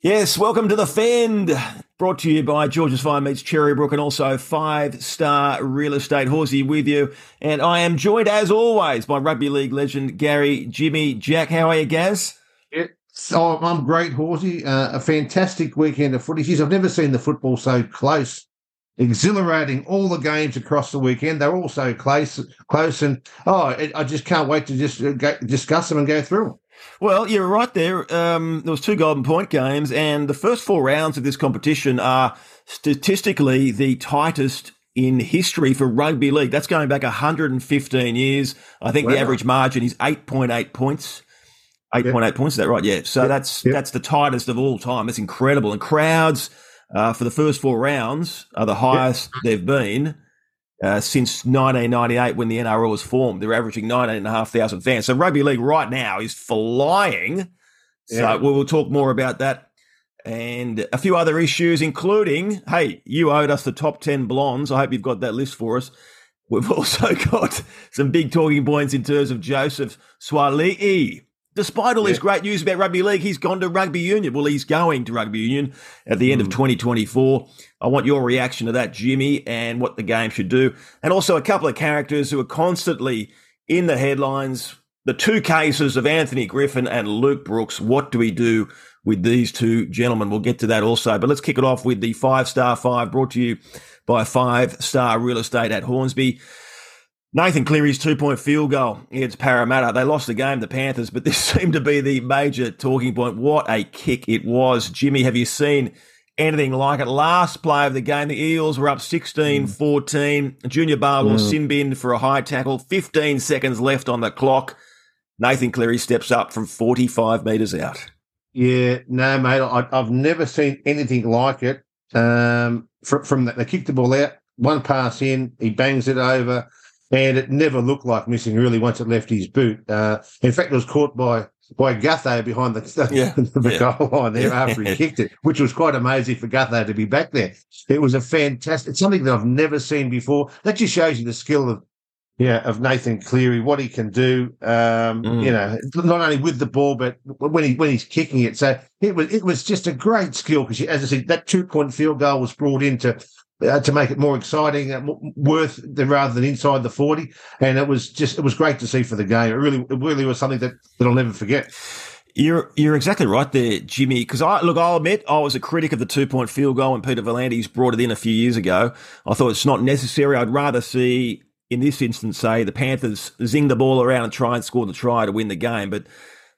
Yes, welcome to the Fend. Brought to you by George's Fine Meats Cherrybrook and also Five Star Real Estate Horsey with you. And I am joined as always by rugby league legend Gary Jimmy Jack. How are you, Gaz? Yeah, so I'm great, Horsey. Uh, a fantastic weekend of footy. Geez, I've never seen the football so close. Exhilarating, all the games across the weekend. They're all so close, close, and oh, I just can't wait to just uh, discuss them and go through them. Well, you're right there. Um, there was two Golden Point games, and the first four rounds of this competition are statistically the tightest in history for rugby league. That's going back 115 years. I think wow. the average margin is 8.8 points. 8.8 yep. points, is that right? Yeah. So yep. that's yep. that's the tightest of all time. It's incredible. And crowds uh, for the first four rounds are the highest they've been uh, since 1998 when the NRL was formed. They're averaging 19,500 fans. So rugby league right now is flying. So yeah. we'll talk more about that and a few other issues, including, hey, you owed us the top 10 blondes. I hope you've got that list for us. We've also got some big talking points in terms of Joseph Suaalii Despite all yeah. his great news about rugby league, he's gone to rugby union. Well, he's going to rugby union at the end mm. of 2024. I want your reaction to that, Jimmy, and what the game should do. And also a couple of characters who are constantly in the headlines. The two cases of Anthony Griffin and Luke Brooks. What do we do with these two gentlemen? We'll get to that also. But let's kick it off with the five star five brought to you by Five Star Real Estate at Hornsby. Nathan Cleary's two point field goal against Parramatta. They lost the game, to the Panthers, but this seemed to be the major talking point. What a kick it was. Jimmy, have you seen anything like it? Last play of the game, the Eels were up 16 mm. 14. Junior Paulo mm. sin bin for a high tackle. 15 seconds left on the clock. Nathan Cleary steps up from 45 metres out. Yeah, no, mate, I, have never seen anything like it. Um, from, from the, they kicked the ball out, one pass in, he bangs it over and it never looked like missing really once it left his boot. Uh, in fact, it was caught by by Gutho behind the, yeah. the yeah. goal line there after he kicked it, which was quite amazing for Gutho to be back there. It was a fantastic, it's something that I've never seen before. That just shows you the skill of yeah, of Nathan Cleary, what he can do. Um, mm. You know, not only with the ball, but when he when he's kicking it. So it was it was just a great skill because, as I said, that two point field goal was brought into uh, to make it more exciting, uh, worth rather than inside the forty. And it was just it was great to see for the game. It really it really was something that that I'll never forget. You're you're exactly right there, Jimmy. Because I look, I'll admit I was a critic of the two point field goal when Peter V'landys brought it in a few years ago. I thought it's not necessary. I'd rather see, in this instance, say the Panthers zing the ball around and try and score the try to win the game. But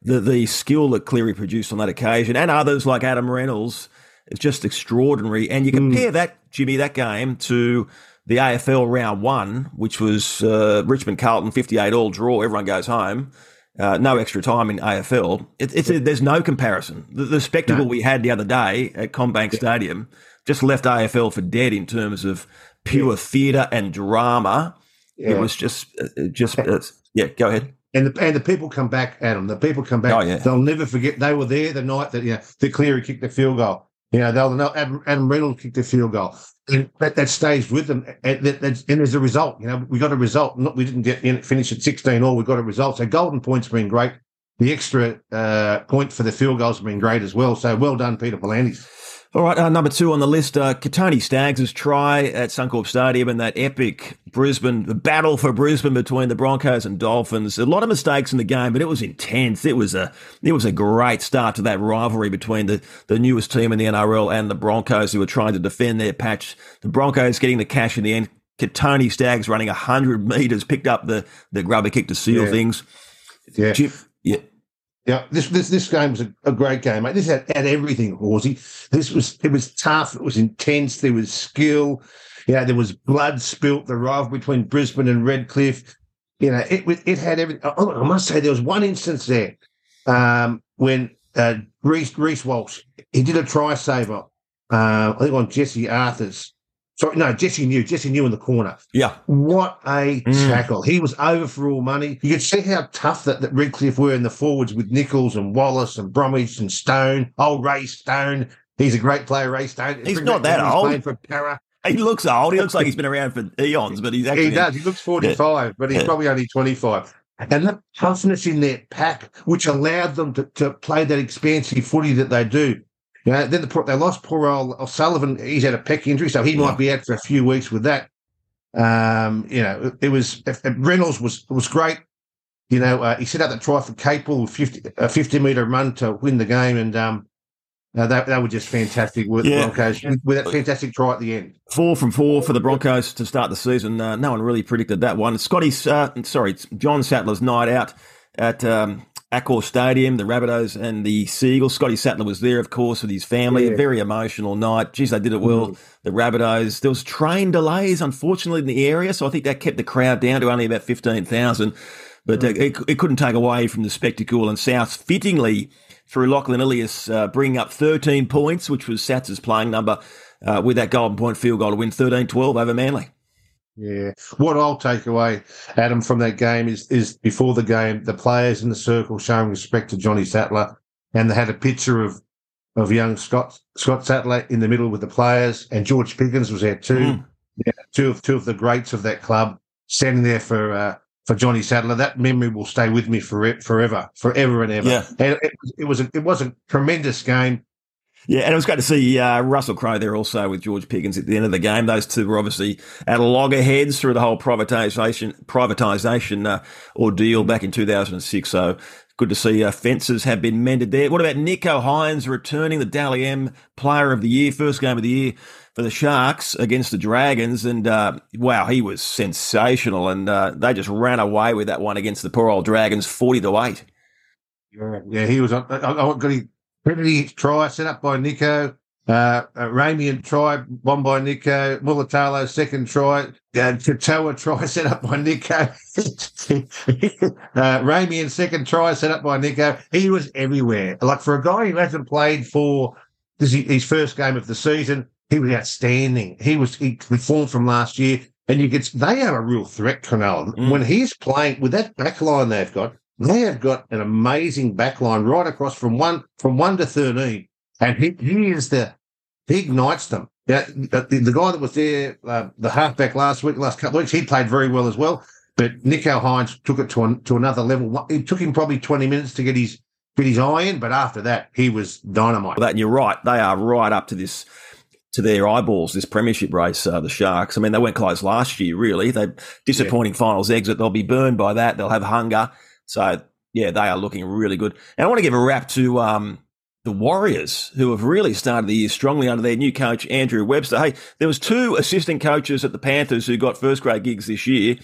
the the skill that Cleary produced on that occasion, and others like Adam Reynolds it's just extraordinary. And you compare mm. that, Jimmy, that game to the AFL round one, which was uh, Richmond Carlton 58 all draw, everyone goes home. Uh, no extra time in AFL. It, it's there's no comparison. The, the spectacle no. we had the other day at CommBank yeah. Stadium just left AFL for dead in terms of pure yeah. theatre and drama. Yeah. It was just, uh, just uh, yeah. Go ahead. And the and the people come back, Adam. The people come back. Oh, yeah. They'll never forget they were there the night that yeah, the Cleary kicked the field goal. You know, they'll know Adam, Adam Reynolds kicked a field goal. And that, that stays with them. And, that, and there's a result. You know, we got a result. Not, we didn't get in, finish at 16 all. We got a result. So golden points have been great. The extra uh, point for the field goals have been great as well. So well done, Peter V'landys. All right, uh, number two on the list, uh, Kotoni Staggs' try at Suncorp Stadium and that epic Brisbane, the battle for Brisbane between the Broncos and Dolphins. A lot of mistakes in the game, but it was intense. It was a it was a great start to that rivalry between the, the newest team in the NRL and the Broncos who were trying to defend their patch. The Broncos getting the cash in the end. Kotoni Staggs running 100 metres, picked up the, the grubber kick to seal yeah. things. Yeah. Yeah. This this this game was a, a great game, mate. This had, had everything, Horsey. This was it was tough. It was intense. There was skill. Yeah, there was blood spilt. The rivalry between Brisbane and Redcliffe. You know, it it had everything. I must say, there was one instance there um, when uh, Reece Reece Walsh he did a try saver. Uh, I think on Jesse Arthars Sorry, no, Jesse New, Jesse New in the corner. Yeah. What a mm. tackle. He was over for all money. You could see how tough that, that Redcliffe were in the forwards with Nicholls and Wallace and Bromwich and Stone. Old Ray Stone. He's a great player, Ray Stone. He's not that old. For Para. He looks old. He looks like he's been around for eons, but he's actually. He does. He looks 45, yeah. but he's probably only 25. And that toughness in their pack, which allowed them to, to play that expansive footy that they do. Know, then the, they lost poor old O'Sullivan. He's had a pec injury, so he might be out for a few weeks with that. Um, you know, it, it was Reynolds was was great. You know, uh, he set out the try for Capel, 50, a 50 metre run to win the game, and um, uh, that, that was just fantastic with yeah. the Broncos with that fantastic try at the end. Four from four for the Broncos to start the season. Uh, no one really predicted that one. Scotty's, uh, sorry, John Sattler's night out at um, Accor Stadium, the Rabbitohs and the Seagulls. Scotty Sattler was there, of course, with his family. Yeah. A very emotional night. Geez, they did it well. Mm. The Rabbitohs. There was train delays, unfortunately, in the area, so I think that kept the crowd down to only about fifteen thousand. But uh, it, it couldn't take away from the spectacle. And South fittingly through Lachlan Ilias uh, bringing up 13 points, which was Sats's playing number uh, with that golden point field goal to win 13 12 over Manly. Yeah. What I'll take away, Adam, from that game is is before the game, the players in the circle showing respect to Johnny Sattler, and they had a picture of of young Scott Scott Sattler in the middle with the players, and George Piggins was there too. Mm. Yeah, two of two of the greats of that club standing there for uh, for Johnny Sattler. That memory will stay with me for forever, forever and ever. Yeah. And it, it, was a, it was a tremendous game. Yeah, and it was great to see uh, Russell Crowe there also with George Piggins at the end of the game. Those two were obviously at loggerheads through the whole privatisation privatisation uh, ordeal back in 2006. So good to see uh, fences have been mended there. What about Nicho Hynes returning the Dally M Player of the Year, first game of the year for the Sharks against the Dragons, and uh, wow, he was sensational, and uh, they just ran away with that one against the poor old Dragons, forty to eight. Yeah, yeah, he was. I, I got a penalty try set up by Nicho. Uh, uh, Ramien try, one by Nicho. Mulitalo, second try. Uh, try set up by Nicho. uh, Ramien, second try set up by Nicho. He was everywhere. Like for a guy who hasn't played for this his first game of the season, he was outstanding. He was he reformed from last year, and you get they are a real threat, Cronulla. Mm. When he's playing with that back line they've got, they have got an amazing back line right across from one from one to thirteen, and he he is the he ignites them. Yeah, the, the guy that was there, uh, the halfback last week, last couple of weeks, he played very well as well. But Nicho Hynes took it to an, to another level. It took him probably twenty minutes to get his get his eye in, but after that, he was dynamite. Well, that, and you're right; they are right up to this to their eyeballs this premiership race, uh, the Sharks. I mean, they went close last year, really. They disappointing yeah. finals exit. They'll be burned by that. They'll have hunger. So yeah, they are looking really good. And I want to give a wrap to um, the Warriors, who have really started the year strongly under their new coach Andrew Webster. Hey, there was two assistant coaches at the Panthers who got first grade gigs this year.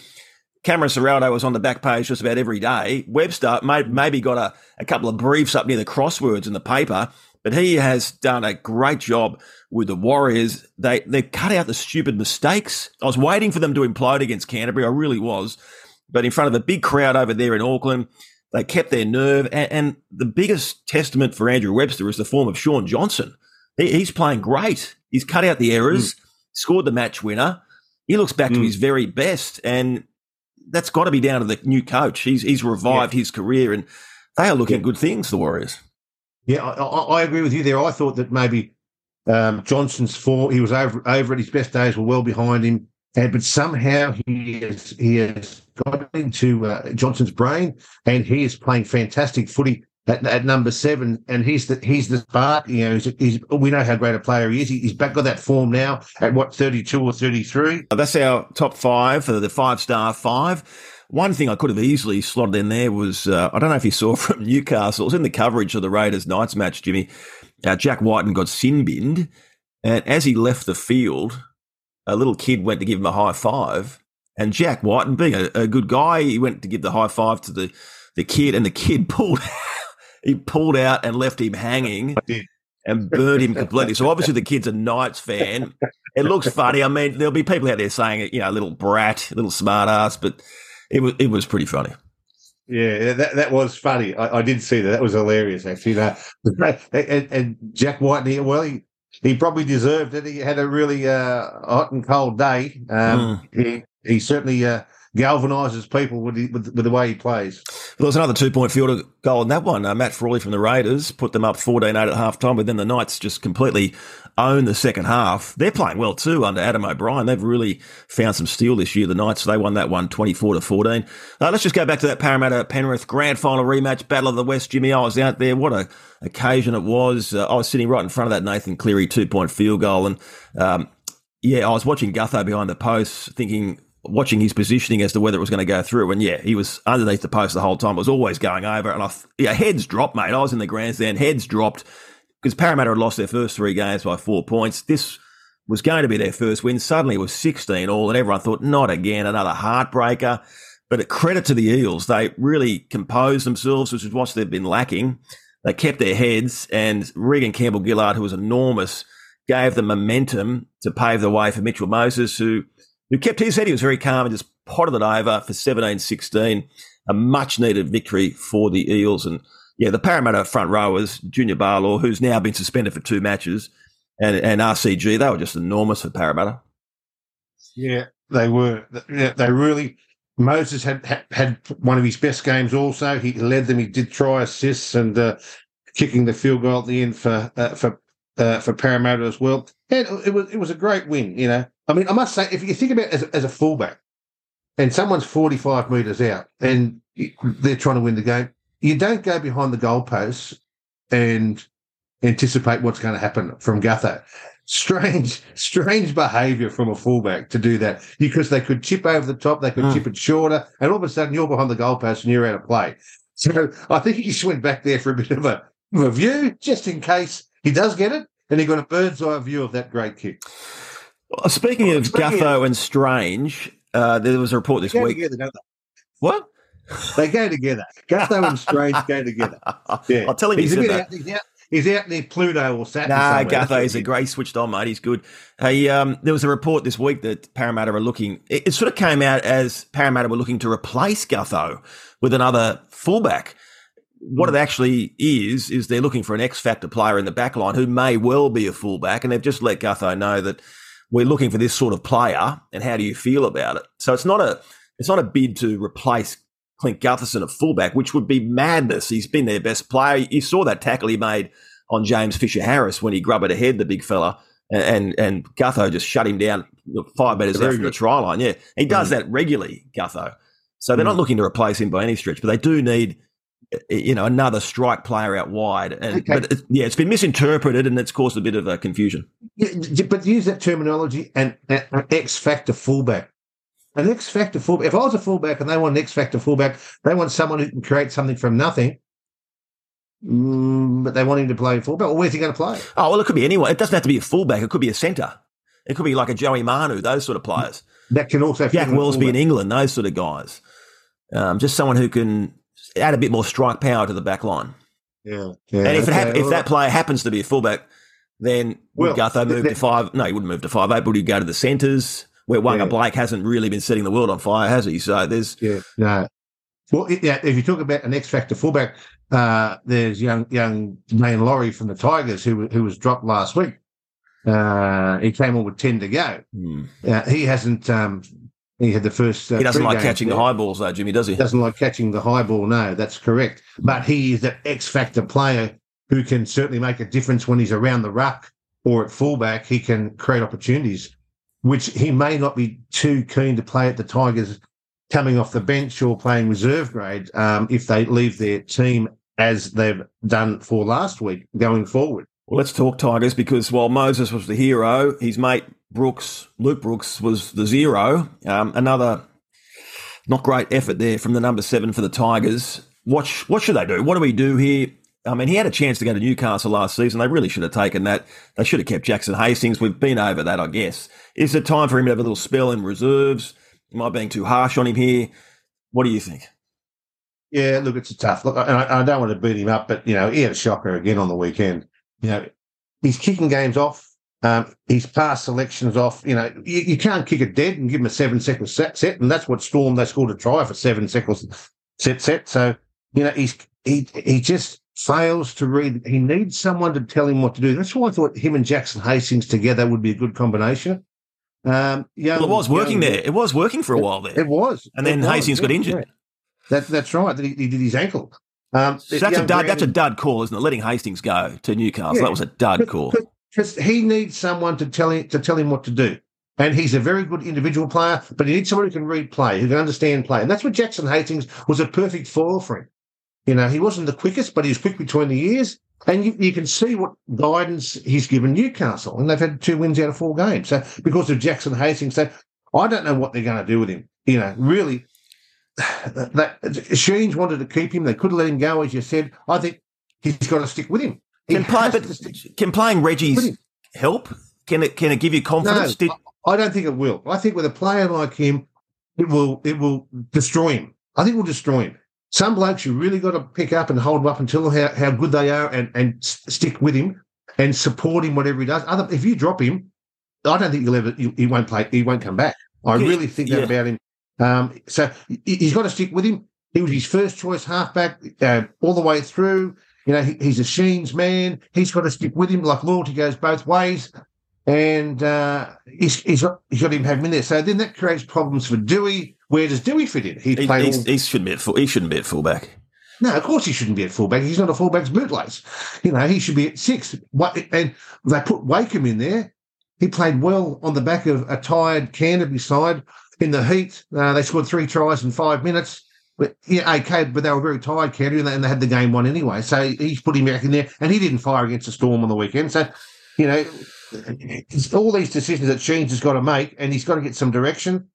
Cameron Ciraldo was on the back page just about every day. Webster may, maybe got a, a couple of briefs up near the crosswords in the paper, but he has done a great job with the Warriors. They they cut out the stupid mistakes. I was waiting for them to implode against Canterbury. I really was. But in front of the big crowd over there in Auckland, they kept their nerve. And, and the biggest testament for Andrew Webster is the form of Shaun Johnson. He, he's playing great. He's cut out the errors, mm. scored the match winner. He looks back mm. to his very best. And that's got to be down to the new coach. He's, he's revived yeah. his career, and they are looking yeah. good things, the Warriors. Yeah, I, I, agree with you there. I thought that maybe um, Johnson's four, he was over over at his best days, were well behind him, and but somehow he has he has got into uh, Johnson's brain, and he is playing fantastic footy at, at, number seven, and he's the he's the spark. You know, he's, he's, we know how great a player he is. He, he's back got that form now at what thirty two or thirty three. That's our top five for the five star five. One thing I could have easily slotted in there was uh, I don't know if you saw from Newcastle. It was in the coverage of the Raiders Knights match, Jimmy. Uh, Jack Wighton got sin binned, and as he left the field, a little kid went to give him a high five. And Jack White, and being a, a good guy, he went to give the high five to the, the kid, and the kid pulled he pulled out and left him hanging and burned him completely. So obviously the kid's a Knights fan. It looks funny. I mean, there'll be people out there saying, you know, little brat, little smart ass, but it was it was pretty funny. Yeah, that, that was funny. I, I did see that. That was hilarious, actually. That and, and Jack White, well, he, he probably deserved it. He had a really uh, hot and cold day. Um, mm. he, he certainly uh, galvanises people with, the, with, with the way he plays. Well, there was another two point field goal in that one. Uh, Matt Frawley from the Raiders put them up 14 8 at half time, but then the Knights just completely own the second half. They're playing well too under Adam O'Brien. They've really found some steel this year. The Knights, they won that one 24 to 14. Uh, let's just go back to that Parramatta Penrith grand final rematch, Battle of the West. Jimmy, I was out there. What a occasion it was. Uh, I was sitting right in front of that Nathan Cleary two point field goal. And, um, yeah, I was watching Gutho behind the post thinking, watching his positioning as to whether it was going to go through. And yeah, he was underneath the post the whole time. It was always going over. And I, yeah, heads dropped, mate. I was in the grandstand, heads dropped because Parramatta had lost their first three games by four points. This was going to be their first win. Suddenly it was 16 all, and everyone thought, not again, another heartbreaker. But a credit to the Eels, they really composed themselves, which is what they've been lacking. They kept their heads, and Reagan Campbell Gillard, who was enormous, gave them momentum to pave the way for Mitchell Moses, who who kept his head. He was very calm and just potted it over for 17-16. A much needed victory for the Eels. And yeah, the Parramatta front rowers, Junior Paulo, who's now been suspended for two matches, and, and RCG, they were just enormous for Parramatta. Yeah, they were. They really. Moses had, had, had one of his best games. Also, he led them. He did try assists and uh, kicking the field goal at the end for uh, for uh, for Parramatta as well. And it was it was a great win. You know, I mean, I must say, if you think about it as, as a fullback, and someone's forty five meters out, and they're trying to win the game, you don't go behind the goalposts and anticipate what's going to happen from Gutho. Strange, strange behaviour from a fullback to do that because they could chip over the top, they could mm. chip it shorter, and all of a sudden you're behind the goalpost and you're out of play. So I think he just went back there for a bit of a, of a view, just in case he does get it, and he got a bird's eye view of that great kick. Well, speaking of speaking Gutho of, and Strange, uh, there was a report this week. Together, what? They go together. Gutho and Strange go together. Yeah. I'll tell him he's, a bit out, he's, out, he's out near Pluto or Saturn. Nah, Gutho is a great switched on, mate. He's good. Hey, um, there was a report this week that Parramatta are looking. It, it, sort of came out as Parramatta were looking to replace Gutho with another fullback. What mm. it actually is is they're looking for an X factor player in the back line who may well be a fullback, and they've just let Gutho know that we're looking for this sort of player. And how do you feel about it? So it's not a it's not a bid to replace Clint Gutherson at fullback, which would be madness. He's been their best player. You saw that tackle he made on James Fisher Harris when he grubbed ahead, the big fella, and and, and Gutho just shut him down five metres out from the try line. Yeah, he does mm. that regularly, Gutho. So they're mm. not looking to replace him by any stretch, but they do need you know another strike player out wide. And okay. but it, yeah, it's been misinterpreted and it's caused a bit of a confusion. Yeah, but use that terminology and an X factor fullback. An X factor fullback. If I was a fullback and they want an X factor fullback, they want someone who can create something from nothing. Mm, but they want him to play fullback. Well, where's he going to play? Oh well, it could be anyone. It doesn't have to be a fullback. It could be a centre. It could be like a Joey Manu, those sort of players. That can also Jack Welsby in England, those sort of guys. Um, just someone who can add a bit more strike power to the back line. Yeah, yeah. And if, okay. if that player happens to be a fullback, then well, would Gutho move to five? No, he wouldn't move to five eight. Would he go to the centres? where Waqa yeah. Blake hasn't really been setting the world on fire, has he? So there's yeah, no. Well, yeah, if you talk about an X factor fullback, uh, there's young young Daine Laurie from the Tigers who who was dropped last week. Uh, he came on with ten to go. Hmm. Uh, he hasn't. Um, he had the first. Uh, he doesn't like catching there. the high balls, though, Jimmy. Does he? Doesn't like catching the high ball. No, that's correct. But he is that X factor player who can certainly make a difference when he's around the ruck or at fullback. He can create opportunities which he may not be too keen to play at the Tigers coming off the bench or playing reserve grade um, if they leave their team as they've done for last week going forward. Well, let's talk Tigers because while Moses was the hero, his mate Brooks, Luke Brooks, was the zero. Um, another not great effort there from the number seven for the Tigers. What, what should they do? What do we do here? I mean, he had a chance to go to Newcastle last season. They really should have taken that. They should have kept Jackson Hastings. We've been over that, I guess. Is it time for him to have a little spell in reserves? Am I being too harsh on him here? What do you think? Yeah, look, it's a tough look. I, I don't want to beat him up, but you know, he had a shocker again on the weekend. You know, he's kicking games off. Um, he's passed selections off. You know, you, you, can't kick it dead and give him a seven second set, set, and that's what Storm they scored a try for seven seconds set set. So you know, he's he he just fails to read. He needs someone to tell him what to do. That's why I thought him and Jackson Hastings together would be a good combination. Um, young, well, it was working young, there. It was working for a while there. It was, and then was, Hastings yeah, got injured. Yeah. That, that's right. He, he, did his ankle. Um, so that's a dud. Brandon, that's a dud call, isn't it? Letting Hastings go to Newcastle. that was a dud call. Because he needs someone to tell him to tell him what to do. And he's a very good individual player, but he needs someone who can read play, who can understand play. And that's what Jackson Hastings was a perfect foil for him. You know, he wasn't the quickest, but he was quick between the ears. And you, you, can see what guidance he's given Newcastle. And they've had two wins out of four games. So because of Jackson Hastings, so I don't know what they're going to do with him. You know, really, that, Sheens wanted to keep him. They could have let him go, as you said. I think he's got to stick with him. Can, play, but can playing Reggie's help? Can it can it give you confidence? No, Did... I don't think it will. I think with a player like him, it will it will destroy him. I think it will destroy him. Some blokes you really got to pick up and hold up until how, how good they are and, and stick with him and support him whatever he does. Other if you drop him, I don't think you'll ever he, he won't play. He won't come back. I really think that yeah. about him. Um, so he's got to stick with him. He was his first choice halfback uh, all the way through. You know, he, he's a Sheens man. He's got to stick with him. Like loyalty goes both ways. And uh, he's, he's, got, he's got him have him in there. So then that creates problems for Dewey. Where does Dewey fit in? He, he, all... he shouldn't be at full, he shouldn't be at fullback. No, of course he shouldn't be at fullback. He's not a fullback's bootlace. You know, he should be at six. And they put Wakeham in there. He played well on the back of a tired Canterbury side in the heat. Uh, they scored three tries in five minutes. But yeah, okay, but they were very tired, Canterbury, and they had the game won anyway. So he's put him back in there, and he didn't fire against the Storm on the weekend. So, you know, it's all these decisions that Sheens has got to make, and he's got to get some direction.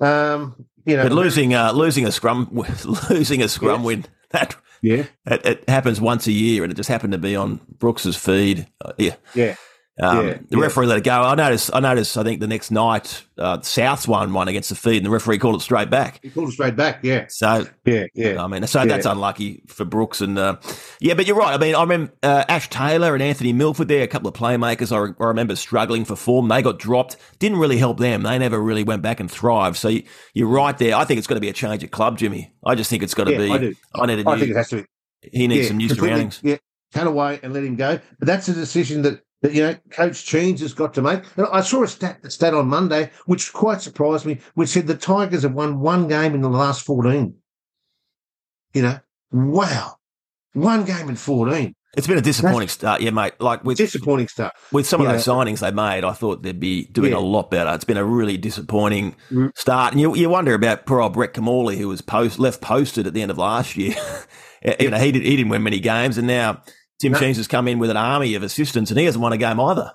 Um, you know, but losing uh, losing a scrum losing a scrum win that yeah it, it, happens once a year, and it just happened to be on Brooks's feed. Uh, yeah, yeah. Um, yeah, the referee let it go. I noticed. I noticed. I think the next night, uh, Souths won one against the feed, and the referee called it straight back. He called it straight back. Yeah. So yeah, yeah. I mean, so yeah. that's unlucky for Brooks, and uh, yeah, but you're right. I mean, I remember uh, Ash Taylor and Anthony Milford there, a couple of playmakers. I, re- I, remember struggling for form. They got dropped. Didn't really help them. They never really went back and thrived. So you, are right there. I think it's got to be a change at club, Jimmy. I just think it's got to yeah, be. I do. I need a new, I think it has to be. He needs some new surroundings. Yeah, cut away and let him go. But that's a decision that that you know Coach Sheens has got to make. And I saw a stat, a stat on Monday which quite surprised me, which said the Tigers have won one game in the last fourteen. You know, wow, one game in fourteen. It's been a disappointing That's, start, yeah, mate. Like with disappointing start with some of those signings they made. I thought they'd be doing yeah. a lot better. It's been a really disappointing mm. start, and you, you wonder about poor old Brett Kimmorley, who was post left posted at the end of last year. you know, he did, he didn't win many games, and now Tim no. Sheens has come in with an army of assistants and he hasn't won a game either.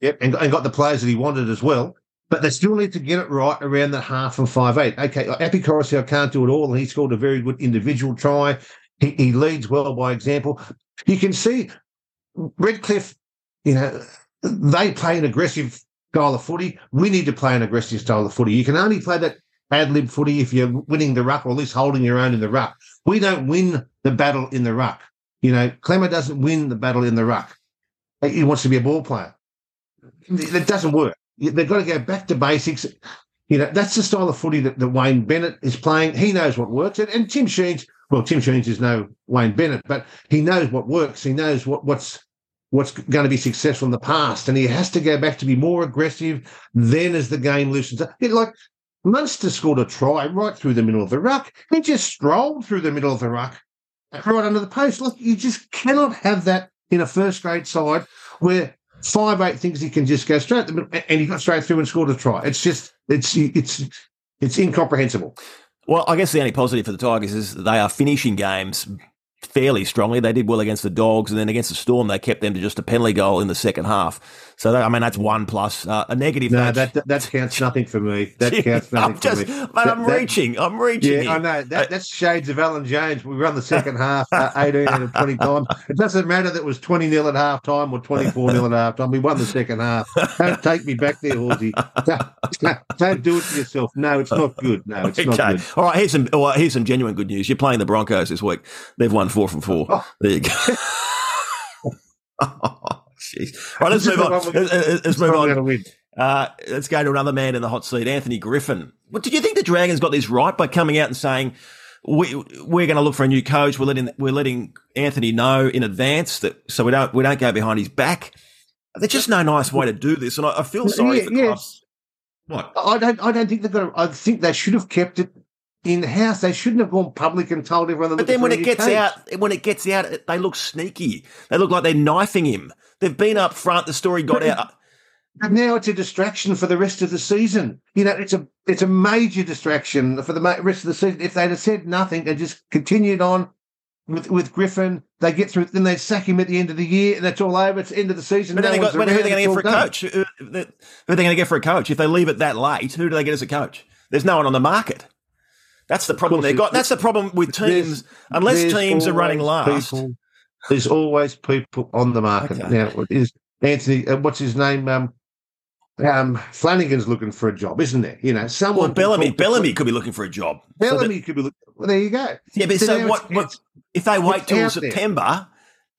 Yep, and, and got the players that he wanted as well. But they still need to get it right around the half and five eight. Okay, Api Koroisau can't do it all, and he scored a very good individual try. He, he leads well by example. You can see Redcliffe, you know, they play an aggressive style of footy. We need to play an aggressive style of footy. You can only play that ad lib footy if you're winning the ruck or at least holding your own in the ruck. We don't win the battle in the ruck. You know, Klemmer doesn't win the battle in the ruck. He wants to be a ball player. That doesn't work. They've got to go back to basics. You know, that's the style of footy that, that Wayne Bennett is playing. He knows what works. And, and Tim Sheens, well, Tim Sheens is no Wayne Bennett, but he knows what works. He knows what, what's what's going to be successful in the past. And he has to go back to be more aggressive then as the game loosens up. It, like Munster scored a try right through the middle of the ruck. He just strolled through the middle of the ruck right under the post. Look, you just cannot have that in a first grade side where five eight thinks he can just go straight and he got straight through and scored a try. It's just it's it's it's incomprehensible. Well, I guess the only positive for the Tigers is they are finishing games fairly strongly. They did well against the Dogs, and then against the Storm, they kept them to just a penalty goal in the second half. So, that, I mean, that's one plus. Uh, a negative. No, that, that, that counts nothing for me. That counts nothing I'm just, for me. But I'm that, reaching. I'm reaching. Yeah, here. I know. That, uh, that's shades of Alan Jones. We run the second half uh, 18 and 20 times. It doesn't matter that it was 20 nil at half time or 24 nil at half time. We won the second half. Don't take me back there, Horsey. Don't do it to yourself. No, it's not good. No, it's okay. not good. All right, here's some, well, here's some genuine good news. You're playing the Broncos this week. They've won four from four. Oh. There you go. Jeez. All right, let's move on. Let's, let's move on. Uh, let's go to another man in the hot seat, Anthony Griffin. What did you think the Dragons got this right by coming out and saying we we're going to look for a new coach? We're letting we're letting Anthony know in advance that so we don't we don't go behind his back. There's just no nice way to do this, and I, I feel sorry yeah, for clubs. What? I don't. I don't think they've got. To, I think they should have kept it in the house. They shouldn't have gone public and told everyone. But then when it gets out, when it gets out, they look sneaky. They look like they're knifing him. They've been up front. The story got out. And now it's a distraction for the rest of the season. You know, it's a it's a major distraction for the rest of the season. If they'd have said nothing and just continued on with with Griffin, they get through. Then they sack him at the end of the year, and that's all over. It's the end of the season. But no got, who are they going to get for a done. coach? Who, who are they going to get for a coach? If they leave it that late, who do they get as a coach? There's no one on the market. That's the problem they've got. That's the problem with teams. Unless teams are running last. People, there's always people on the market. Okay. Now, is Anthony? Uh, what's his name? Um, um, Flanagan's looking for a job, isn't there? You know, someone. Well, Bellamy, Bellamy could be looking for a job. So that- Bellamy could be looking. Well, there you go. yeah, but So so what? what if they wait till out there. September?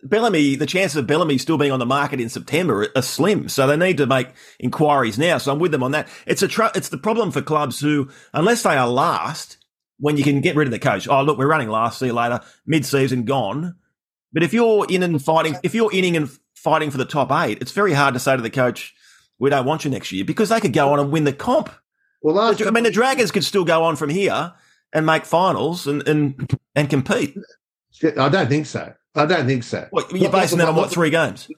Bellamy, the chances of Bellamy still being on the market in September are slim. So they need to make inquiries now. So I'm with them on that. It's a tr- it's the problem for clubs who, unless they are last, when you can get rid of the coach. Oh, look, we're running last. See you later. Mid season gone. But if you're in and fighting, if you're inning and fighting for the top eight, it's very hard to say to the coach, "We don't want you next year," because they could go on and win the comp. Well, last I mean, the Dragons could still go on from here and make finals and and, and compete. I don't think so. I don't think so. What, you're basing that on what three games?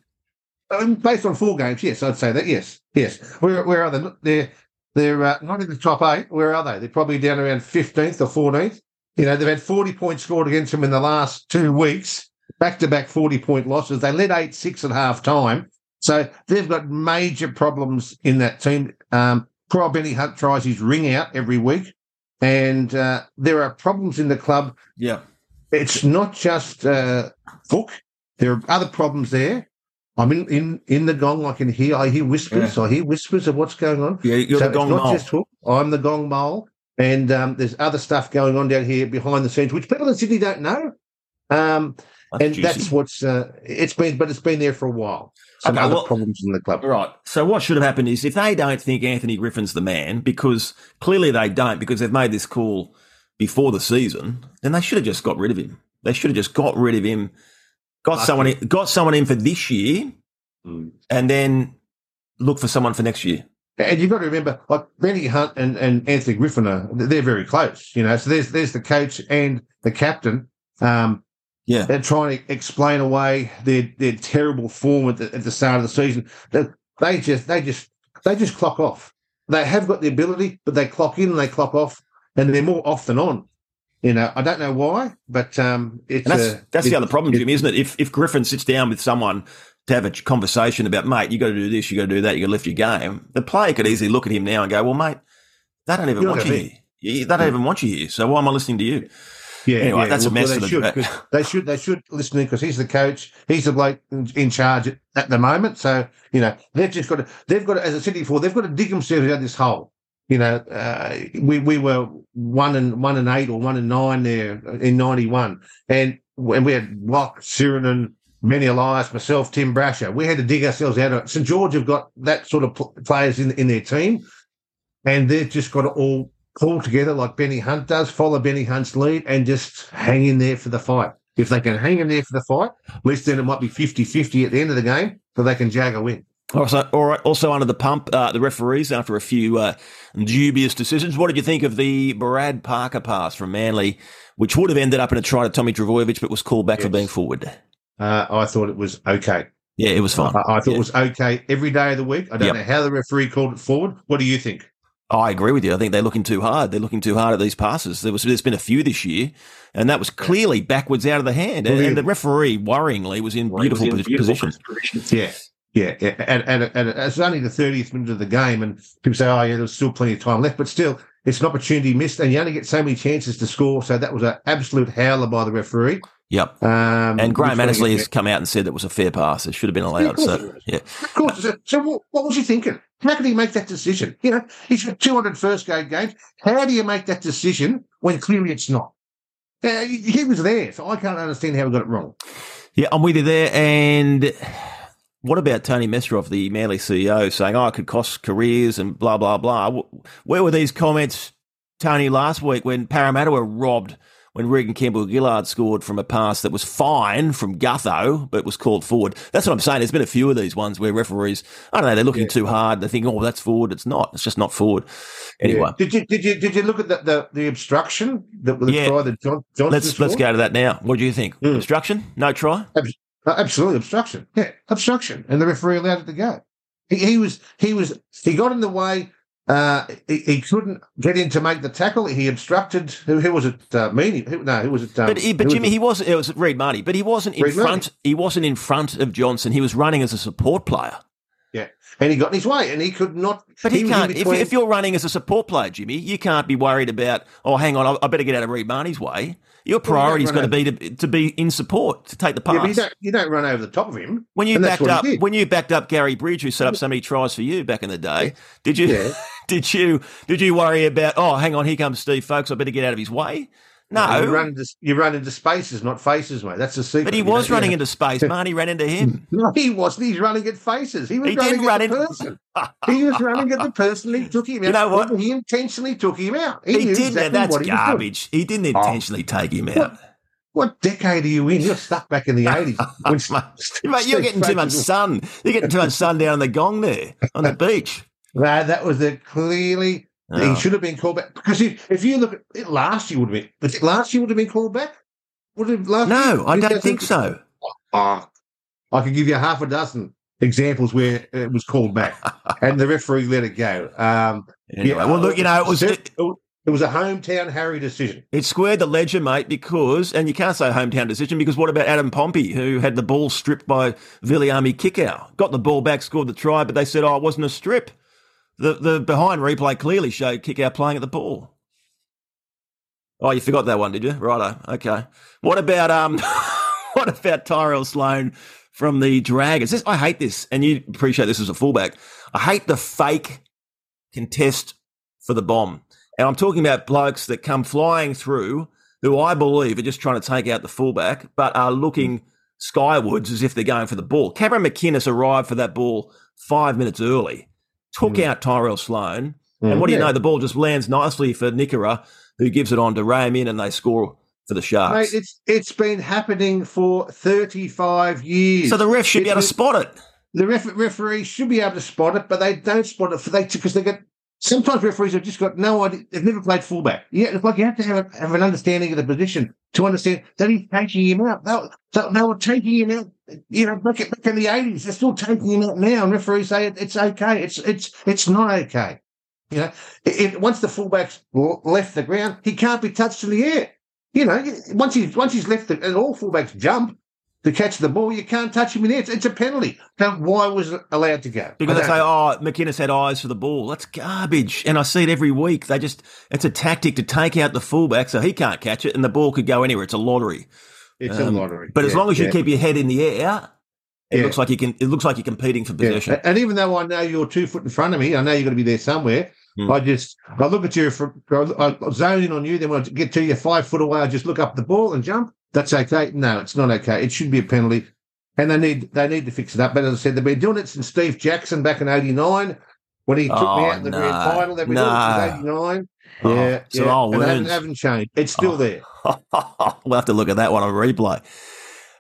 Um, based on four games, yes, I'd say that. Yes, yes. Where where are they? They're they're uh, not in the top eight. Where are they? They're probably down around fifteenth or fourteenth. You know, they've had forty points scored against them in the last two weeks, back to back forty point losses. They led eight six at half time, so they've got major problems in that team. Um, Benny Hunt tries his ring out every week, and uh, there are problems in the club Yeah. it's not just uh, Cook. There are other problems there. I'm in, in, in the gong. I can hear. I hear whispers. I hear whispers of what's going on. Yeah, you're so the gong it's not mole. just Hook. I'm the gong mole, and um, there's other stuff going on down here behind the scenes, which people in Sydney don't know. Um, That's and juicy. that's what's uh, it's been, but it's been there for a while. Some Okay, other well- problems in the club. Right. So what should have happened is if they don't think Anthony Griffin's the man, because clearly they don't, because they've made this call before the season, then they should have just got rid of him. They should have just got rid of him, got Fuck someone in, got someone in for this year, Mm. and then look for someone for next year. And you've got to remember, like Benny Hunt and, and Anthony Griffin are they're very close, you know. So there's there's the coach and the captain. Um, Yeah. they're trying to explain away their their terrible form at the, at the start of the season. They, they just they just they just clock off. They have got the ability, but they clock in and they clock off, and they're more off than on. You know, I don't know why, but um, it's And that's uh, that's the other problem, it- Jimmy, isn't it? If if Griffin sits down with someone to have a conversation about, mate, you got to do this, you got to do that, you got to lift your game. The player could easily look at him now and go, well, mate, they don't even want you here. Yeah, They don't even want you here. So why am I listening to you? Yeah, Anyway, yeah. that's a Well, mess they for the should. 'cause they should they should listen because he's the coach. He's the bloke in, in charge at, at the moment. So you know they've just got to they've got to, as I said before they've got to dig themselves out of this hole. You know, uh, we we were one and one and eight or one and nine there in ninety one, and when we had Locke, Sironen, Benny Elias, myself, Tim Brasher, we had to dig ourselves out of it. St George have got that sort of pl- players in in their team, and they've just got to all pull together like Benny Hunt does, follow Benny Hunt's lead, and just hang in there for the fight. If they can hang in there for the fight, at least then it might be 50 50 at the end of the game, so they can jag a win. Also, all right, also under the pump, uh, the referees after a few uh, dubious decisions. What did you think of the Brad Parker pass from Manly, which would have ended up in a try to Tommy Trbojevic, but was called back for being forward? Uh, I thought it was okay. Yeah, it was fine. I, I thought Yeah. it was okay every day of the week. I don't Yep. know how the referee called it forward. What do you think? I agree with you. I think they're looking too hard. They're looking too hard at these passes. There was, there's been a few this year, and that was clearly backwards out of the hand. And, and the referee, worryingly, was in beautiful, posi- position. Yeah. Yeah, yeah. And, and, and it's only the 30th minute of the game, and people say, oh, yeah, there's still plenty of time left. But still, it's an opportunity missed, and you only get so many chances to score. So that was an absolute howler by the referee. Yep. Um, And Graham Annesley has come out and said that was a fair pass. It should have been allowed. Yeah, So, of course yeah. Of course. So, so what, what was he thinking? How could he make that decision? You know, he's got 200 first grade games. How do you make that decision when clearly it's not? Uh, he was there, so I can't understand how he got it wrong. Yeah, I'm with you there. And what about Tony Mestrov, the Manly CEO, saying, oh, it could cost careers and blah, blah, blah? Where were these comments, Tony, last week when Parramatta were robbed when Reagan Campbell Gillard scored from a pass that was fine from Gutho, but was called forward. That's what I'm saying. There's been a few of these ones where referees, I don't know, they're looking yeah. too hard. They think, oh, that's forward. It's not. It's just not forward. Anyway, yeah. did you did you did you look at the the, the obstruction that the yeah. try that John, Johnson Let's scored? let's go to that now. What do you think? Mm. Obstruction? No try? Uh, absolutely obstruction. Yeah, obstruction, and the referee allowed it to go. He, he was he was he got in the way uh, he, he, couldn't get in to make the tackle. He obstructed. Who, who was it? Uh, Meany? Who, no, who was it? Um, but, he, but Jimmy, he wasn't. It was Reed Marty, but he wasn't in Reed front. Marty. He wasn't in front of Johnson. He was running as a support player. Yeah, and he got in his way, and he could not. But he, he can't. If, if, you're running as a support player, Jimmy, you can't be worried about. Oh, hang on, I, better get out of Reed Mahoney's way. Your priority is got to be to, to be in support to take the pass. Yeah, you don't, you don't run over the top of him. When you backed up, when you backed up Gary Bridge, who set up so many tries for you back in the day, did you? Yeah. did you? Did you worry about? Oh, hang on, here comes Steve Folkes. I better get out of his way. No, you run into you run into spaces, not faces, mate. That's the secret. But he was know? running yeah. into space. Marnie ran into him. No, he wasn't. He's running at faces. He was he running at the person. he was running at the person. He took him out. You know what? He intentionally took him out. He, he did. Exactly that's garbage. He, he, didn't oh. intentionally oh. take him out. What, what, decade are you in? You're stuck back in the eighties. mate, you're getting too much sun. You're getting too much sun down on the gong there on the beach. That that was a clearly He should have been called back because if, if you look at it, last year would have been last year would have been called back. Would have last no, year? I don't think so. Oh, I could give you half a dozen examples where it was called back and the referee let it go. Um, anyway, yeah, well, look, you know, it was. It, it was a hometown Harry decision. It squared the ledger, mate, because, and you can't say hometown decision because what about Adam Pompey, who had the ball stripped by Viliami Kikau? Got the ball back, scored the try, but they said, oh, it wasn't a strip. The the behind replay clearly showed Kikau playing at the ball. Oh, you forgot that one, did you? Righto. Okay. What about um what about Tyrell Sloan from the Dragons? This, I hate this, and you appreciate this as a fullback. I hate the fake contest for the bomb. And I'm talking about blokes that come flying through who I believe are just trying to take out the fullback, but are looking skywards as if they're going for the ball. Cameron McInnes arrived for that ball five minutes early took mm. out Tyrell Sloan. Mm, and what do you yeah. know? The ball just lands nicely for Nikora, who gives it on to Raymond, and they score for the Sharks. Mate, it's it's been happening for 35 years. So the ref should it's, be able to spot it. The ref, referee should be able to spot it, but they don't spot it for they because they get sometimes referees have just got no idea. They've never played fullback. Yeah, it's like you have to have, have an understanding of the position to understand that he's taking him out. They, they, they were taking him out, you know, back, back in the eighties. They're still taking him out now, and referees say it, it's okay. It's it's it's not okay. You know, it, once the fullback's left the ground, he can't be touched in the air. You know, once he's once he's left, the, and all fullbacks jump to catch the ball, you can't touch him in there. It's, it's a penalty. Now, why was it allowed to go? Because they say, oh, McInnes had eyes for the ball. That's garbage. And I see it every week. They just, it's a tactic to take out the fullback so he can't catch it and the ball could go anywhere. It's a lottery. It's um, a lottery. But yeah, as long as you yeah. keep your head in the air, it yeah. looks like you can. It looks like you're competing for possession. And even though I know you're two foot in front of me, I know you're going to be there somewhere. Mm. I just I look at you for I zone in on you. Then when I get to you five foot away, I just look up the ball and jump. That's okay. No, it's not okay. It should be a penalty, and they need they need to fix it up. But as I said, they've been doing it since Steve Jackson back in '89 when he took oh, me out in the no. grand final. They've been doing it since '89. Oh, yeah, so yeah. And they haven't, haven't, changed. It's still oh. there. we'll have to look at that one on replay.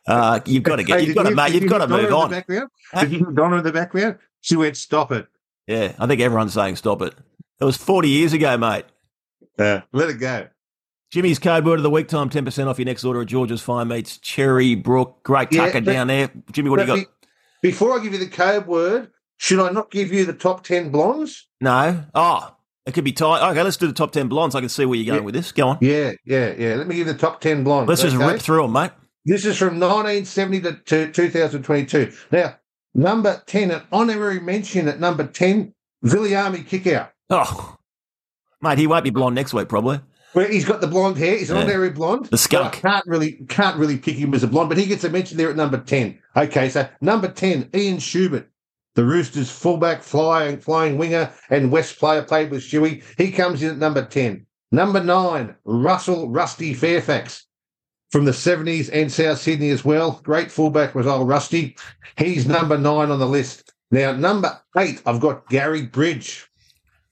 Uh, you've got to get. You've got to, mate. You've got to move on. Did you Donna in the background? She went, "Stop it." Yeah, I think everyone's saying, "Stop it." It was forty years ago, mate. Yeah, let it go. Jimmy's code word of the week time, 10% off your next order at George's Fine Meats, Cherry Brook. Great tucker but, down there. Jimmy, what do you got? Be, before I give you the code word, should I not give you the top 10 blondes? No. Oh, it could be tight. Okay, let's do the top 10 blondes. I can see where you're going yeah. with this. Go on. Yeah, yeah, yeah. Let me give you the top 10 blondes. Let's just rip through them, mate. This is from 1970 to 2022. Now, number 10, an honorary mention at number 10, Viliami Kikau. Oh, mate, he won't be blonde next week, probably. Well, he's got the blonde hair. He's an yeah. ordinary blonde. The skunk. can't really can't really pick him as a blonde, but he gets a mention there at number ten. Okay, so number ten, Ian Schubert, the Roosters fullback, flying flying winger, and West player played with Shuey. He comes in at number ten. Number nine, Russell Rusty Fairfax from the seventies and South Sydney as well. Great fullback was old Rusty. He's number nine on the list. Now, number eight, I've got Gary Bridge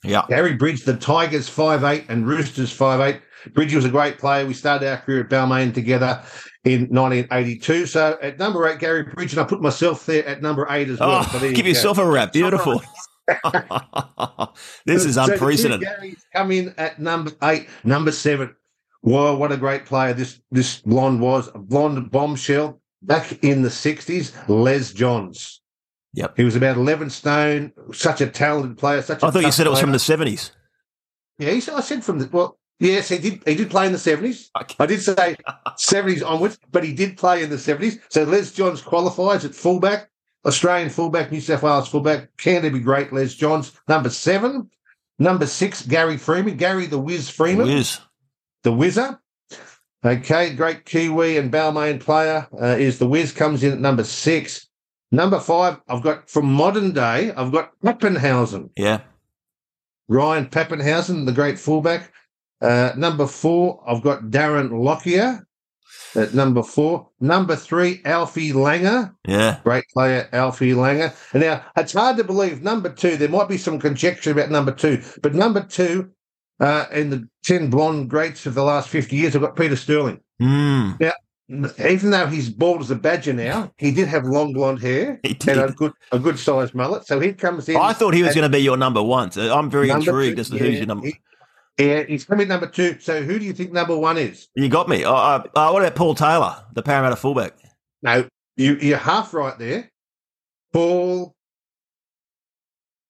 yeah. Gary Bridge, the Tigers five eight and Roosters five eight. Bridgie was a great player. We started our career at Balmain together in 1982. So at number eight, Gary Bridge, and I put myself there at number eight as well. Oh, So give yourself a wrap. Beautiful. this is So unprecedented. Garys come in at number eight, number seven. Wow, what a great player this this blonde was. A blonde bombshell back in the 60s, Les Johns. Yep. He was about 11 stone, such a talented player. Such a I thought you said it was from the seventies. Yeah, he said, I said from the, well, yes, he did, he did play in the 70s. I did say 70s onwards, but he did play in the 70s. So Les Johns qualifies at fullback, Australian fullback, New South Wales fullback. Can there be great Les Johns? Number seven. Number six, Gary Freeman. Gary the Whiz Freeman, Whiz. the Whizzer. Okay, great Kiwi and Balmain player uh, is the Whiz, comes in at number six. Number five, I've got from modern day, I've got Papenhuyzen. Yeah. Ryan Papenhuyzen, the great fullback. Uh, number four, I've got Darren Lockyer at number four. Number three, Alfie Langer, Yeah. great player, Alfie Langer. And now it's hard to believe number two, there might be some conjecture about number two, but number two, uh, in the 10 blonde greats of the last 50 years, I've got Peter Sterling. Mm. Even though he's bald as a badger now, he did have long blonde hair and a good, a good sized mullet. So he comes in. I thought he was going to be your number one. So I'm very intrigued two. as to Yeah, who's your number. he- yeah, he's coming number two. So who do you think number one is? You got me. Uh, uh, what about Paul Taylor, the Parramatta fullback? No, you, you're half right there. Paul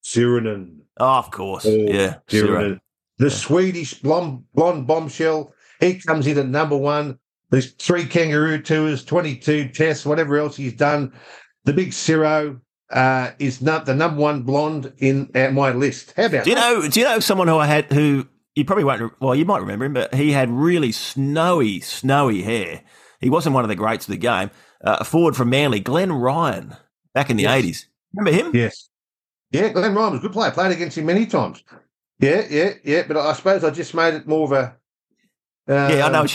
Sironen. Oh, of course. Paul yeah. Sironen. The Swedish blonde, blonde bombshell. He comes in at number one. There's three kangaroo tours, 22 tests, whatever else he's done. The big Ciro uh, is not the number one blonde in my list. How about Do you that? know? Do you know someone who I had who you probably won't? Well, you might remember him, but he had really snowy, snowy hair. He wasn't one of the greats of the game. Uh, a forward from Manly, Glenn Ryan, back in the Yes. eighties. Remember him? Yes. Yeah, Glenn Ryan was a good player. Played against him many times. Yeah, yeah, yeah. But I suppose I just made it more of a. Um, yeah, I know.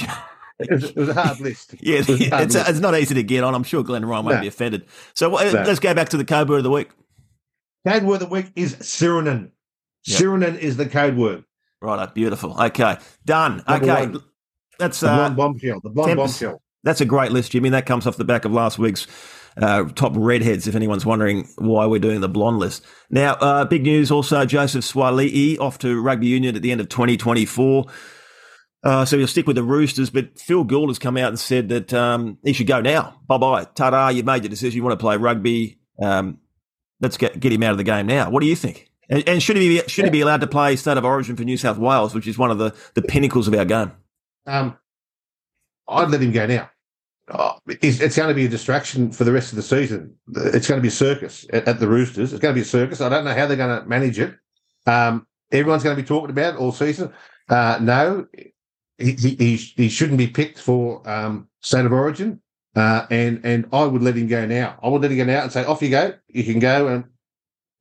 It was, it was a hard list. Yeah, It hard it's, list. it's not easy to get on. I'm sure Glenn Ryan won't No. be offended. So uh, No. let's go back to the code word of the week. Code word of the week is Sironen. Yep. Is the code word. Right, beautiful. Okay, done. Number okay, one. that's The uh, blonde bombshell. The blonde bombshell. That's a great list, Jimmy. That comes off the back of last week's uh, top redheads, if anyone's wondering why we're doing the blonde list. Now, uh, big news also Joseph Suaalii off to rugby union at the end of 2024. Uh, so he'll stick with the Roosters, but Phil Gould has come out and said that um, he should go now. Bye bye. Ta da, you've made your decision. You want to play rugby. Um, let's get, get him out of the game now. What do you think? And, and should he be should he be allowed to play State of Origin for New South Wales, which is one of the, the pinnacles of our game? Um, I'd let him go now. Oh, it's, it's going to be a distraction for the rest of the season. It's going to be a circus at, at the Roosters. It's going to be a circus. I don't know how they're going to manage it. Um, everyone's going to be talking about it all season. Uh, no, he, he, he, shouldn't be picked for um, state of origin. Uh, and and I would let him go now. I would let him go now and say, off you go. You can go and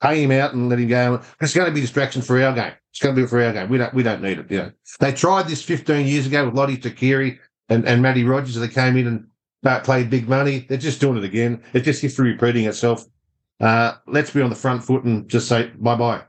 pay him out and let him go. It's going to be distraction for our game. It's going to be for our game. We don't we don't need it. You know, they tried this 15 years ago with Lote Tuqiri and, and Matty Rogers. They came in and uh, played big money. They're just doing it again. It's just history repeating itself. Uh, let's be on the front foot and just say bye bye,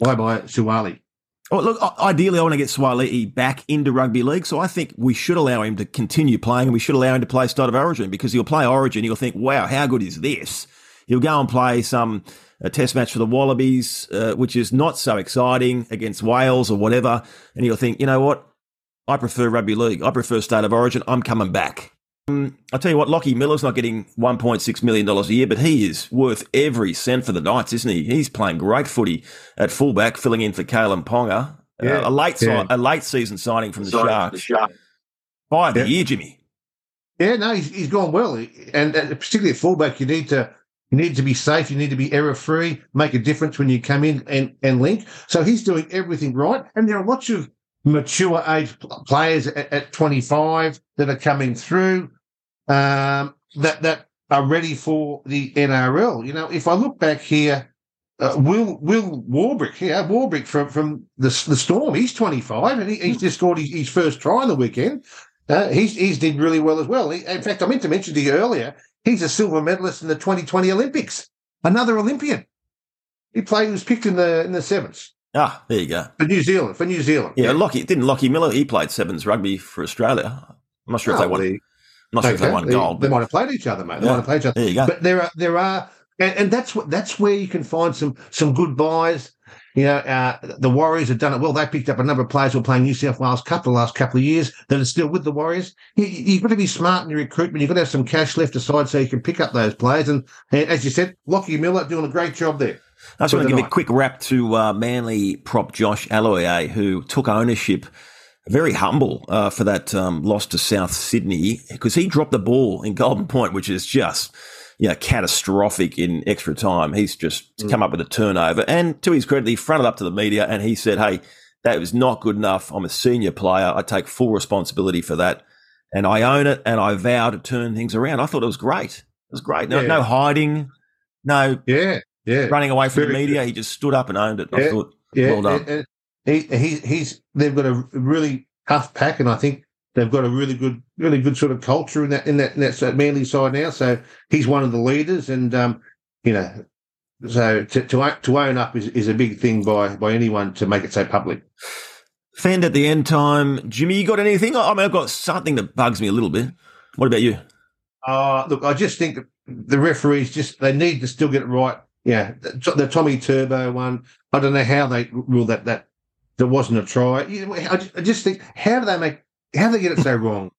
bye bye, Suaalii. Oh, look, ideally, I want to get Suaalii back into rugby league, so I think we should allow him to continue playing and we should allow him to play State of Origin because he'll play Origin. He'll think, wow, how good is this? He'll go and play some uh, test match for the Wallabies, uh, which is not so exciting against Wales or whatever. And he'll think, you know what? I prefer rugby league. I prefer State of Origin. I'm coming back. Um, I'll tell you what, Lockie Miller's not getting $1.6 million a year, but he is worth every cent for the Knights, isn't he? He's playing great footy at fullback, filling in for Kalyn Ponga. Yeah, uh, a late yeah. si- a late season signing from the Sharks. By the Yeah. year, Jimmy. Yeah, no, he's, he's gone well, and uh, particularly at fullback, you need to you need to be safe. You need to be error free. Make a difference when you come in and and link. So he's doing everything right, and there are lots of mature age players at, at 25 that are coming through um, that that are ready for the NRL. You know, if I look back here. Uh, Will Will Warbrick, yeah, Warbrick from from the the Storm. He's twenty five, and he, he's just scored his, his first try on the weekend. Uh, he's he's did really well as well. He, in fact, I meant to mention to you earlier, he's a silver medalist in the 2020 Olympics. Another Olympian. He played. He was picked in the in the sevens. Ah, there you go. For New Zealand, for New Zealand. Yeah, Lockie didn't Lockie Miller. He played sevens rugby for Australia. I'm not sure if Oh, they won. well, Not sure if they won they, gold. They might have played each other, mate. They Yeah. might have played each other. There you go. But there are there are, and, and that's what that's where you can find some some good buys. You know, uh, the Warriors have done it well. They picked up a number of players who are playing New South Wales Cup the last couple of years that are still with the Warriors. You, you've got to be smart in your recruitment. You've got to have some cash left aside so you can pick up those players. And, and as you said, Lockie Miller doing a great job there. I just want to give a quick wrap to uh, Manly prop Josh Aloiai, who took ownership, very humble uh, for that um, loss to South Sydney because he dropped the ball in Golden Point, which is just you know, catastrophic in extra time. He's just Mm. come up with a turnover, and to his credit, he fronted up to the media and he said, "Hey, that was not good enough. I'm a senior player. I take full responsibility for that, and I own it, and I vow to turn things around." I thought it was great. It was great. No, Yeah. no hiding, no Yeah, yeah. running away from the Very media. He just stood up and owned it. I thought, Yeah, Well done. and- and he, he, he's they've got a really tough pack, and I think they've got a really good, really good sort of culture in that in that in that Manly side now. So he's one of the leaders, and um, you know, so to to, own- to own up is, is a big thing by by anyone to make it so public. Fend at the end time. Jimmy, you got anything? I mean, I've got something that bugs me a little bit. What about you? Uh, look, I just think the referees just they need to still get it right. Yeah, the, the Tommy Turbo one. I don't know how they rule that that there wasn't a try. I, just, think how do they make how do they get it so wrong?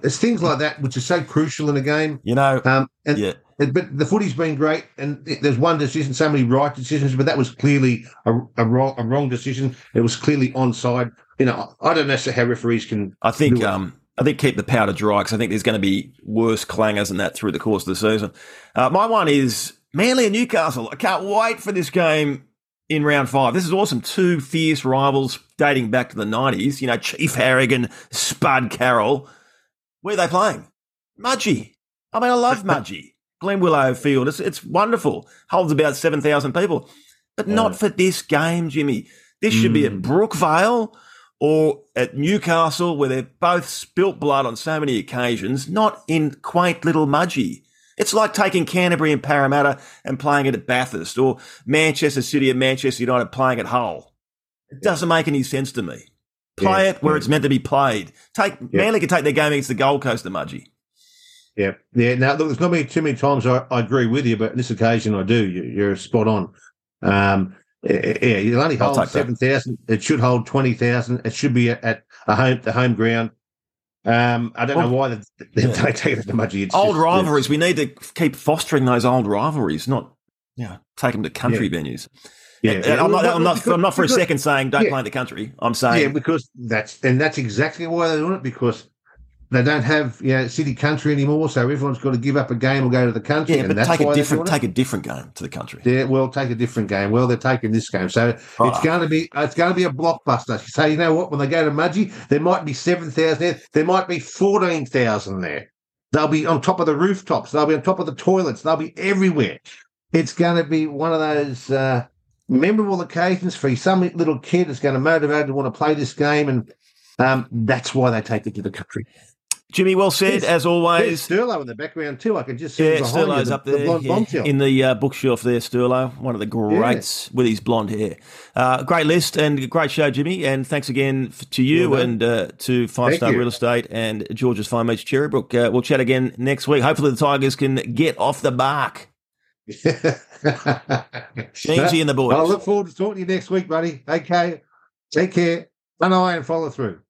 There's things like that which are so crucial in a game. You know, Um, and, yeah, but the footy's been great, and there's one decision, so many right decisions, but that was clearly a, a wrong a wrong decision. It was clearly onside. You know, I don't know how referees can. I think um, I think keep the powder dry because I think there's going to be worse clangers than that through the course of the season. Uh, my one is Manly and Newcastle. I can't wait for this game in round five. This is awesome. Two fierce rivals dating back to the 90s. You know, Chief Harragon, Spud Carroll. Where are they playing? Mudgee. I mean, I love Mudgee. Glen Willow Field. It's, it's wonderful. Holds about 7,000 people. But not for this game, Jimmy. This should be at Mm. Brookvale or at Newcastle, where they've both spilt blood on so many occasions, not in quaint little Mudgee. It's like taking Canterbury and Parramatta and playing it at Bathurst, or Manchester City and Manchester United playing at Hull. It doesn't make any sense to me. Play Yeah, it where yeah. it's meant to be played. Take. Manly can take their game against the Gold Coast, the Mudgee. Yeah, yeah. Now, look, there's not been too many times I, I agree with you, but on this occasion I do. You, you're spot on. Um, yeah, it'll only hold seven thousand. It should hold twenty thousand. It should be at, at a home the home ground. Um, I don't know why they've, they've yeah. taken it to much. It's Old just- rivalries. We need to keep fostering those old rivalries, not you know, take them to country venues. Yeah, And- and I'm, not, I'm, not, I'm not for a second saying don't yeah. play in the country. I'm saying Yeah, because that's and that's exactly why they're doing it because they don't have you know city country anymore, so everyone's got to give up a game or go to the country. yeah, but take a different take a different game to the country. Yeah, well, take a different game. Well, they're taking this game, so it's going to be it's going to be a blockbuster. So you know what? When they go to Mudgee, there might be seven thousand there. There might be fourteen thousand there. They'll be on top of the rooftops. They'll be on top of the toilets. They'll be everywhere. It's going to be one of those uh, memorable occasions for some little kid. It's going to motivate to want to play this game, and um, that's why they take it to the country. Jimmy, well said There's- as There's always. Sterlo in the background too. I can just see Yeah, behind you, Sterlo's the, up the there blonde yeah, in the uh, bookshelf there. Sterlo, one of the greats with his blonde hair. Uh, great list and great show, Jimmy. And thanks again f- to you Well and uh, to Five Thank Star you. Real Estate and George's Fine Meats Cherrybrook. Uh, we'll chat again next week. Hopefully, the Tigers can get off the bark. Jamesy and the boys. I look forward to talking to you next week, buddy. Okay. Take care. Run away and follow through.